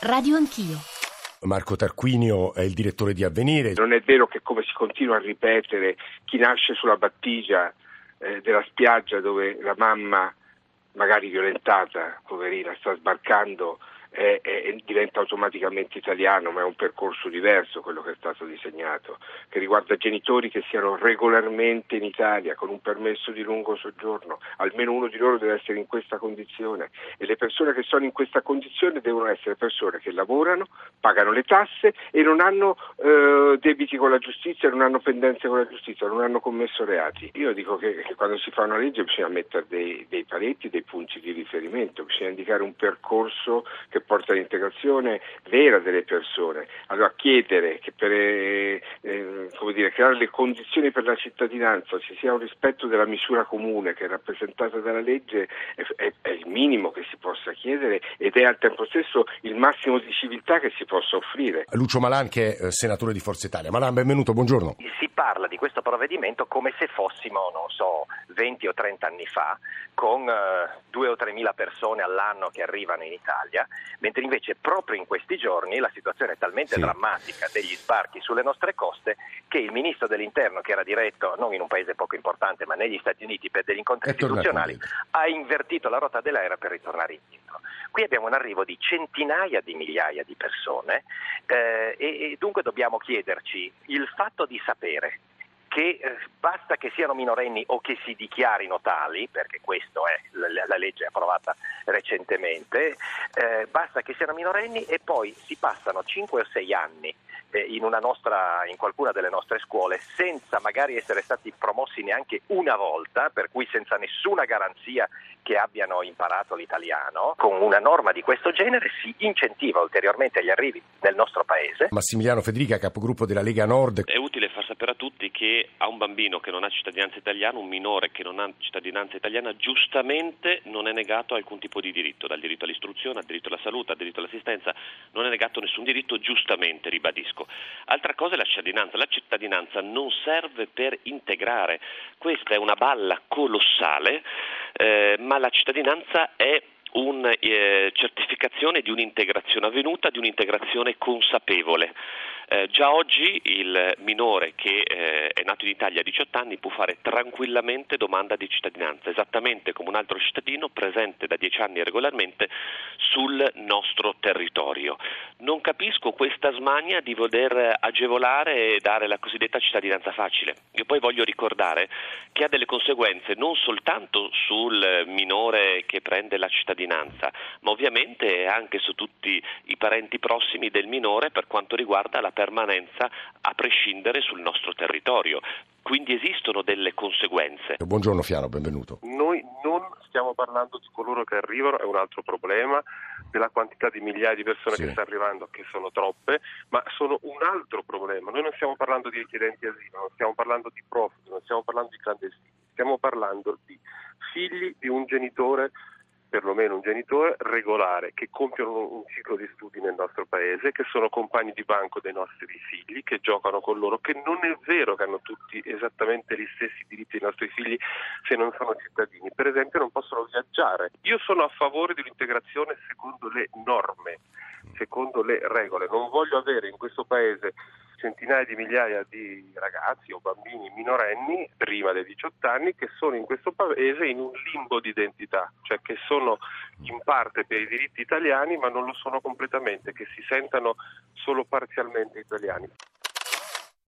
Radio Anch'io. Marco Tarquinio è il direttore di Avvenire. Non è vero che come si continua a ripetere chi nasce sulla battigia eh, della spiaggia dove la mamma, magari violentata, poverina, sta sbarcando è, è, diventa automaticamente italiano, ma è un percorso diverso quello che è stato disegnato, che riguarda genitori che siano regolarmente in Italia con un permesso di lungo soggiorno, almeno uno di loro deve essere in questa condizione e le persone che sono in questa condizione devono essere persone che lavorano, pagano le tasse e non hanno eh, debiti con la giustizia, non hanno pendenze con la giustizia, non hanno commesso reati. Io dico che, che quando si fa una legge bisogna mettere dei, dei paletti, dei punti di riferimento, bisogna indicare un percorso che che porta all'integrazione vera delle persone. Allora chiedere che per eh, eh, dire, creare le condizioni per la cittadinanza ci sia un rispetto della misura comune che è rappresentata dalla legge è, è, è il minimo che si possa chiedere ed è al tempo stesso il massimo di civiltà che si possa offrire. Lucio Malan che è eh, senatore di Forza Italia. Malan, benvenuto, buongiorno. Si parla di questo provvedimento come se fossimo, non so, 20 o 30 anni fa, con eh, 2 o 3 mila persone all'anno che arrivano in Italia mentre invece proprio in questi giorni la situazione è talmente sì. drammatica degli sbarchi sulle nostre coste che il ministro dell'interno, che era diretto non in un paese poco importante ma negli Stati Uniti per degli incontri istituzionali, ha invertito la rotta dell'aereo per ritornare indietro. Qui abbiamo un arrivo di centinaia di migliaia di persone eh, e, e dunque dobbiamo chiederci il fatto di sapere che eh, basta che siano minorenni o che si dichiarino tali, perché questa è la, la, legge approvata recentemente, eh, basta che siano minorenni e poi si passano 5 o 6 anni eh, in, nostra, in, qualcuna delle nostre scuole senza magari essere stati promossi neanche una volta, per cui senza nessuna garanzia che abbiano imparato l'italiano, con una norma di questo genere si incentiva ulteriormente gli arrivi nel nostro paese. Massimiliano Federica, capogruppo della Lega Nord. È utile far sapere a tutti che a un bambino che non ha cittadinanza italiana, un minore che non ha cittadinanza italiana, giustamente non è negato alcun tipo di diritto, dal diritto all'istruzione al diritto alla salute, al diritto all'assistenza, non è negato nessun diritto, giustamente, ribadisco. Altra cosa è la cittadinanza. La cittadinanza non serve per integrare. Questa è una balla colossale, eh, ma la cittadinanza è una eh, certificazione di un'integrazione avvenuta, di un'integrazione consapevole. Eh, già oggi il minore che eh, è nato in Italia a 18 anni può fare tranquillamente domanda di cittadinanza, esattamente come un altro cittadino presente da 10 anni regolarmente sul nostro territorio. Non capisco questa smania di voler agevolare e dare la cosiddetta cittadinanza facile. Io poi voglio ricordare che ha delle conseguenze non soltanto sul minore che prende la cittadinanza, ma ovviamente anche su tutti i parenti prossimi del minore per quanto riguarda la permanenza a prescindere sul nostro territorio. Quindi esistono delle conseguenze. Buongiorno Fiano, benvenuto. Noi non stiamo parlando di coloro che arrivano, è un altro problema, della quantità di migliaia di persone sì. che stanno arrivando, che sono troppe, ma sono un altro problema. Noi non stiamo parlando di richiedenti asilo, non stiamo parlando di profughi, non stiamo parlando di clandestini, stiamo parlando di figli di un genitore perlomeno un genitore regolare che compiono un ciclo di studi nel nostro paese, che sono compagni di banco dei nostri figli, che giocano con loro, che non è vero che hanno tutti esattamente gli stessi diritti dei nostri figli se non sono cittadini. Per esempio non possono viaggiare. Io sono a favore di un'integrazione secondo le norme, secondo le regole. Non voglio avere in questo paese centinaia di migliaia di ragazzi o bambini minorenni prima dei 18 anni che sono in questo paese in un limbo di identità, cioè che sono in parte per i diritti italiani ma non lo sono completamente, che si sentano solo parzialmente italiani.